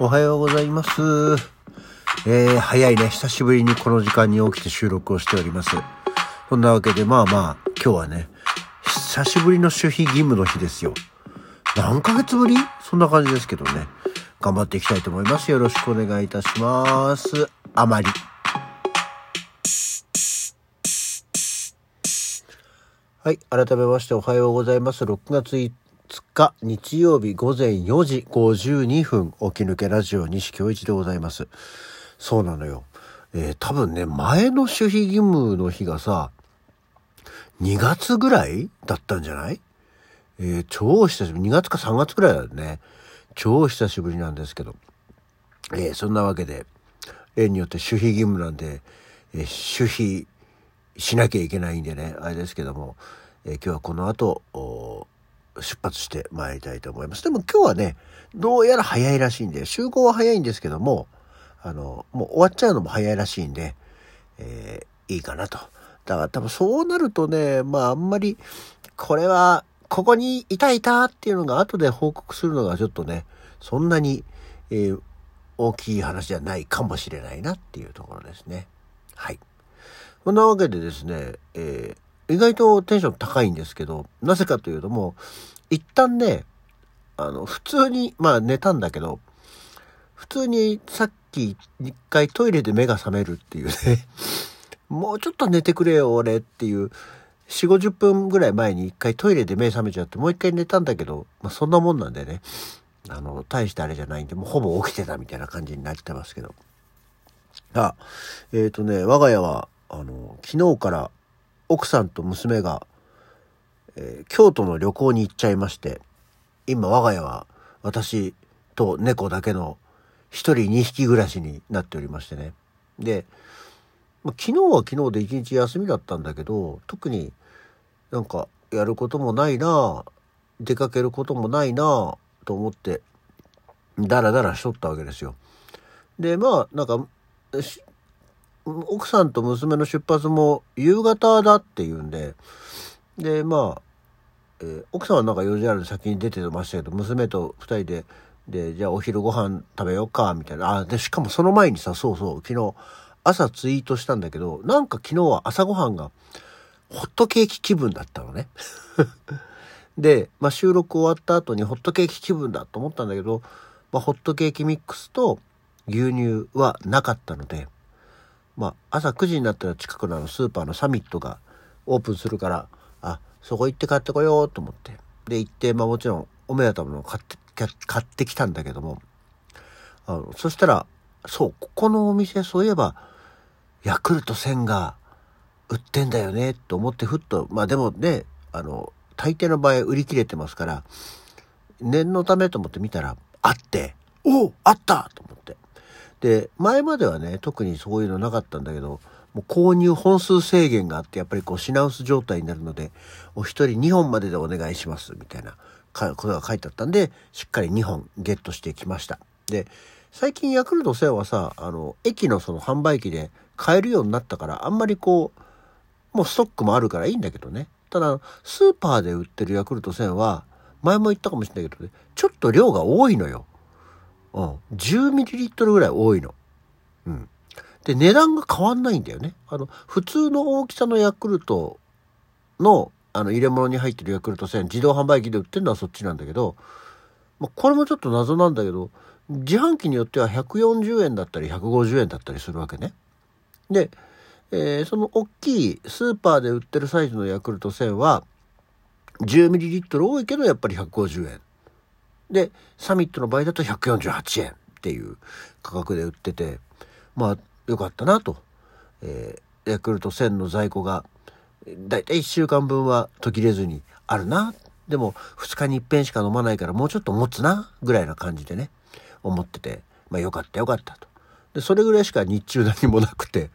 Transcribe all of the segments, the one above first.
おはようございます。えー、早いね。久しぶりにこの時間に起きて収録をしております。そんなわけで、まあまあ、今日はね、久しぶりの守秘義務の日ですよ。何ヶ月ぶり？そんな感じですけどね。頑張っていきたいと思います。よろしくお願いいたします。あまり。はい。改めましておはようございます。6月5日日曜日午前4時52分起き抜けラジオ西京一でございます。そうなのよ。えー、多分ね、前の守秘義務の日がさ、2月ぐらいだったんじゃない？えー、超久しぶり。2月か3月ぐらいだよね。超久しぶりなんですけど。えー、そんなわけで、例によって守秘義務なんで、えー、守秘しなきゃいけないんでね、あれですけども、え、今日はこの後、出発して参りたいと思います。でも今日はね、どうやら早いらしいんで、集合は早いんですけども、あの、もう終わっちゃうのも早いらしいんで、えー、いいかなと。だから多分そうなるとね、まああんまり、これは、ここにいたいたっていうのが後で報告するのがちょっとね、そんなに、えー、大きい話じゃないかもしれないなっていうところですね。はい。そんなわけでですね、えー、意外とテンション高いんですけど、なぜかというともう、一旦ね、あの、普通に、まあ寝たんだけど、普通にさっき一回トイレで目が覚めるっていうねもうちょっと寝てくれよ俺っていう4、50分ぐらい前に一回トイレで目覚めちゃってもう一回寝たんだけど、まあそんなもんなんでね、あの、大してあれじゃないんで、もうほぼ起きてたみたいな感じになってますけど。あ、えっ、ー、とね、我が家は、あの、昨日から奥さんと娘が、えー、京都の旅行に行っちゃいまして、今我が家は私と猫だけの一人二匹暮らしになっておりましてね。で、ま、昨日は昨日で一日休みだったんだけど、特になんかやることもないな出かけることもないなと思って、ダラダラしとったわけですよ。で、まあ、なんか、奥さんと娘の出発も夕方だっていうんで、で、まあ、えー、奥さんはなんか用事ある先に出てましたけど、娘と二人で、で、じゃあお昼ご飯食べようか、みたいな。あ、で、しかもその前にさ、そうそう、昨日、朝ツイートしたんだけど、なんか昨日は朝ごはんが、ホットケーキ気分だったのね。で、まあ、収録終わった後にホットケーキ気分だと思ったんだけど、まあ、ホットケーキミックスと牛乳はなかったので、まあ、朝9時になったら近くのスーパーのサミットがオープンするから、あ、そこ行って買ってこようと思って。で、行って、まあもちろんお目当たりの買って、買ってきたんだけども、あの、そしたら、そう、ここのお店、そういえば、ヤクルト1000が売ってんだよね、と思ってふっと、まあでもね、あの、大抵の場合売り切れてますから、念のためと思って見たら、あって、おあったと思って。で、前まではね、特にそういうのなかったんだけど、もう購入本数制限があって、やっぱりこう品薄状態になるので、お一人2本まででお願いします、みたいなことが書いてあったんで、しっかり2本ゲットしてきました。で、最近ヤクルト1000はさ、あの、駅のその販売機で買えるようになったから、あんまりこう、もうストックもあるからいいんだけどね。ただ、スーパーで売ってるヤクルト1000は、前も言ったかもしれないけどね、ちょっと量が多いのよ。うん。10ml ぐらい多いの。うん。で、値段が変わんないんだよね。あの、普通の大きさのヤクルトの、あの、入れ物に入ってるヤクルト1000、自動販売機で売ってるのはそっちなんだけど、まあ、これもちょっと謎なんだけど、自販機によっては140円だったり150円だったりするわけね。で、えー、その大きいスーパーで売ってるサイズのヤクルト1000は 10ml 多いけどやっぱり150円。で、サミットの場合だと148円っていう価格で売ってて、まあよかったなと。えー、ヤクルト1000の在庫がだいたい1週間分は途切れずにあるな。でも2日に一遍しか飲まないからもうちょっと持つなぐらいな感じでね。思ってて、まあよかったよかったと。で、それぐらいしか日中何もなくて、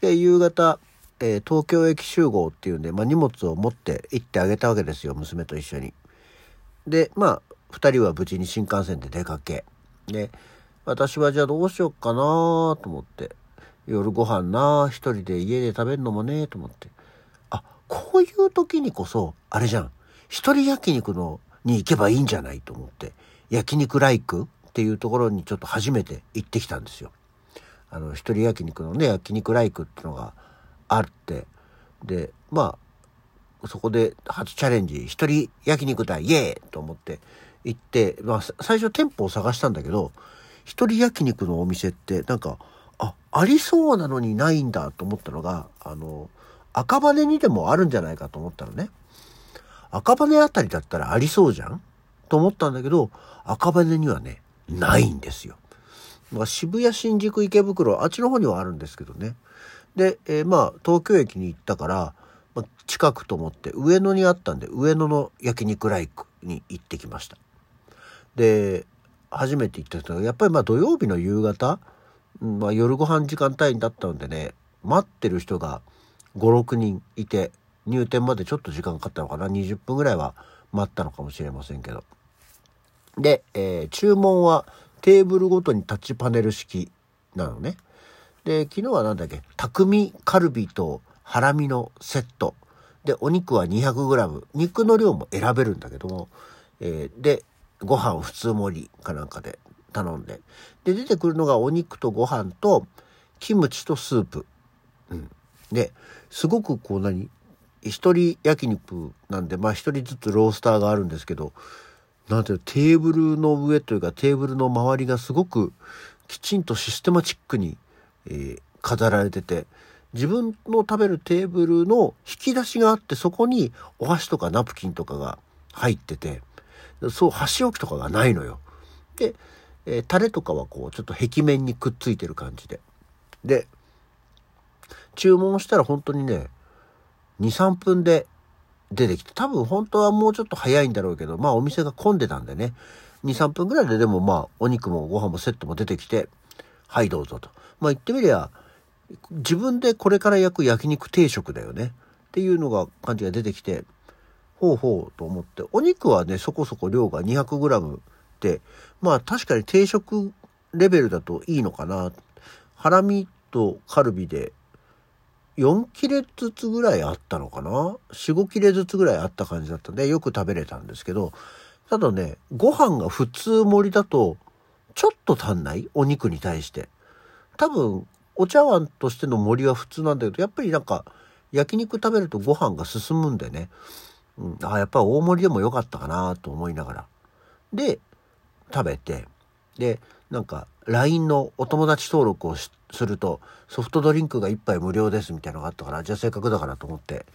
で、夕方、えー、東京駅集合っていうんで、まあ荷物を持って行ってあげたわけですよ、娘と一緒に。で、まあ、二人は無事に新幹線で出かけ。で、私はじゃあどうしよっかなと思って。夜ご飯な一人で家で食べるのもねと思って。あ、こういう時にこそ、あれじゃん。一人焼肉のに行けばいいんじゃないと思って。焼肉ライクっていうところにちょっと初めて行ってきたんですよ。あの、一人焼肉のね、焼肉ライクっていうのがあって、で、まあ、そこで初チャレンジ、一人焼肉だ、イエーと思って行って、まあ、最初店舗を探したんだけど、一人焼肉のお店ってなんか、あ、ありそうなのにないんだと思ったのが、あの、赤羽にでもあるんじゃないかと思ったのね。赤羽あたりだったらありそうじゃん？と思ったんだけど、赤羽にはね、ないんですよ。まあ、渋谷、新宿、池袋、あっちの方にはあるんですけどね。で、えー、まあ、東京駅に行ったから、まあ、近くと思って上野にあったんで、上野の焼肉ライクに行ってきました。で、初めて行った人が、やっぱりまあ土曜日の夕方、まあ、夜ご飯時間帯だったのでね、待ってる人が5、6人いて、入店までちょっと時間かかったのかな。20分ぐらいは待ったのかもしれませんけど。で、えー、注文はテーブルごとにタッチパネル式なのね。で、昨日は何だっけ、匠カルビとハラミのセット。で、お肉は 200g。肉の量も選べるんだけども、えー、で、ご飯普通盛りかなんかで頼んで。で、出てくるのがお肉とご飯と、キムチとスープ。うん。で、すごくこう何一人焼肉なんで、まあ一人ずつロースターがあるんですけど、なんていうテーブルの上というかテーブルの周りがすごくきちんとシステマチックに、えー、飾られてて、自分の食べるテーブルの引き出しがあってそこにお箸とかナプキンとかが入ってて、そう箸置きとかがないのよ。で、えー、タレとかはこうちょっと壁面にくっついてる感じで。で、注文したら本当にね、2、3分で出てきて、多分本当はもうちょっと早いんだろうけど、まあお店が混んでたんでね、2、3分ぐらいででもまあお肉もご飯もセットも出てきて、はいどうぞと。まあ言ってみりゃ、自分でこれから焼く焼肉定食だよね。っていうのが感じが出てきて、ほうほうと思って、お肉はね、そこそこ量が 200g で、まあ確かに定食レベルだといいのかな。ハラミとカルビで4切れずつぐらいあったのかな ?4、5切れずつぐらいあった感じだったんで、よく食べれたんですけど、ただね、ご飯が普通盛りだと、ちょっと足んないお肉に対して。多分、お茶碗としての盛りは普通なんだけど、やっぱりなんか、焼肉食べるとご飯が進むんでね。うん、あやっぱ大盛りでもよかったかなと思いながら。で、食べて、で、なんか、LINE のお友達登録をすると、ソフトドリンクが1杯無料ですみたいなのがあったから、じゃあせっかくだからと思って、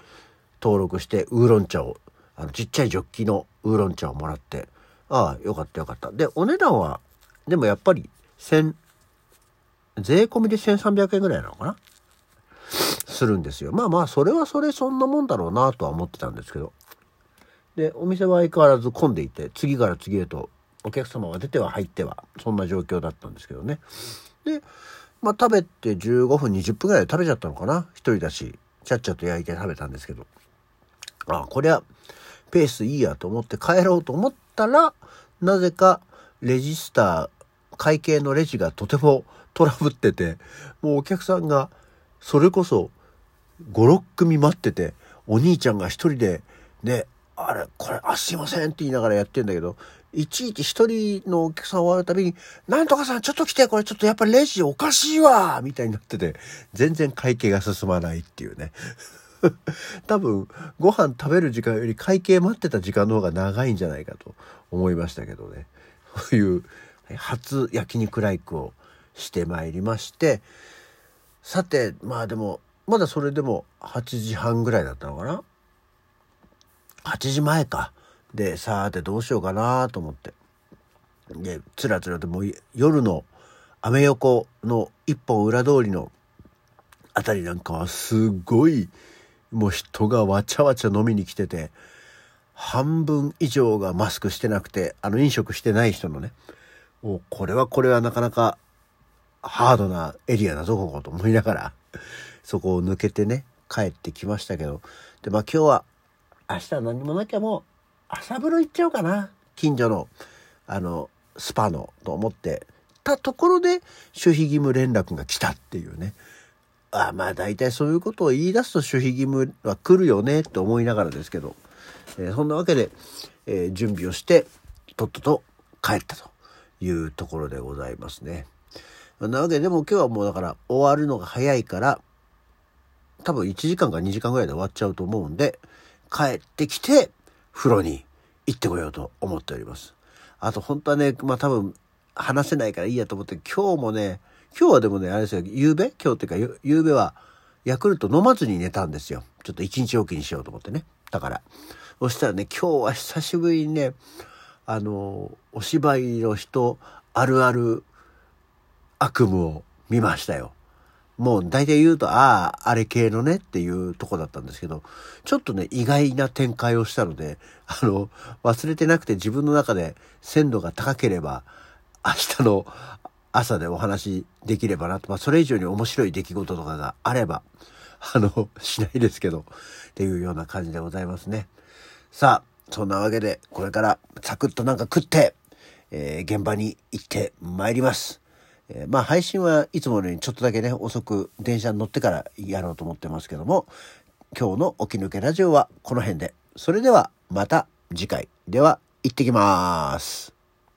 登録して、ウーロン茶を、あの、ちっちゃいジョッキのウーロン茶をもらって、ああ、よかったよかった。で、お値段は、でもやっぱり、千、税込みで1300円ぐらいなのかな？するんですよ。まあまあ、それはそれそんなもんだろうなとは思ってたんですけど。で、お店は相変わらず混んでいて、次から次へとお客様が出ては入っては、そんな状況だったんですけどね。で、まあ食べて15分、20分ぐらいで食べちゃったのかな一人だし、ちゃっちゃと焼いて食べたんですけど。ああ、こりゃ、ペースいいやと思って帰ろうと思ったら、なぜかレジスター、会計のレジがとてもトラブってて、もうお客さんが、それこそ5、6組待ってて、お兄ちゃんが一人で、で、あれ、これ、あ、すいませんって言いながらやってんだけど、いちいち一人のお客さん終わるたびに、なんとかさんちょっと来て、これちょっとやっぱりレジおかしいわみたいになってて、全然会計が進まないっていうね。多分、ご飯食べる時間より会計待ってた時間の方が長いんじゃないかと思いましたけどね。そういう初焼肉ライクをしてまいりまして、さて、まあでも、まだそれでも8時半ぐらいだったのかな？?8 時前か。で、さーてどうしようかなと思って。で、つらつらともう夜のアメ横の一本裏通りのあたりなんかはすごいもう人がわちゃわちゃ飲みに来てて、半分以上がマスクしてなくて、あの飲食してない人のね、おこれはこれはなかなかハードなエリアだぞ、ここと思いながら、そこを抜けてね、帰ってきましたけど、で、まあ今日は、明日何もなきゃもう朝風呂行っちゃおうかな。近所の、あの、スパの、と思ってたところで、守秘義務連絡が来たっていうね。あまあ大体そういうことを言い出すと守秘義務は来るよねって思いながらですけど、えー、そんなわけで、えー、準備をして、とっとと帰ったというところでございますね。なわけ、でも今日はもうだから終わるのが早いから、多分1時間か2時間ぐらいで終わっちゃうと思うんで、帰ってきて、風呂に行ってこようと思っております。あと本当はね、まあ多分話せないからいいやと思って、今日もね、今日はでもね、あれですよ、夕べ？今日っていうか、夕べは、ヤクルト飲まずに寝たんですよ。ちょっと一日おきにしようと思ってね。だから。そしたらね、今日は久しぶりにね、あの、お芝居の人あるある悪夢を見ましたよ。もう大体言うと、ああ、あれ系のねっていうとこだったんですけど、ちょっとね、意外な展開をしたので、あの、忘れてなくて自分の中で鮮度が高ければ、明日の朝でお話できればなと、まあ、それ以上に面白い出来事とかがあれば、あの、しないですけど、っていうような感じでございますね。さあ、そんなわけで、これからサクッとなんか食って、えー、現場に行って参ります。えー、まあ配信はいつものようにちょっとだけね、遅く電車に乗ってからやろうと思ってますけども、今日の起き抜けラジオはこの辺で。それではまた次回。では、行ってきます。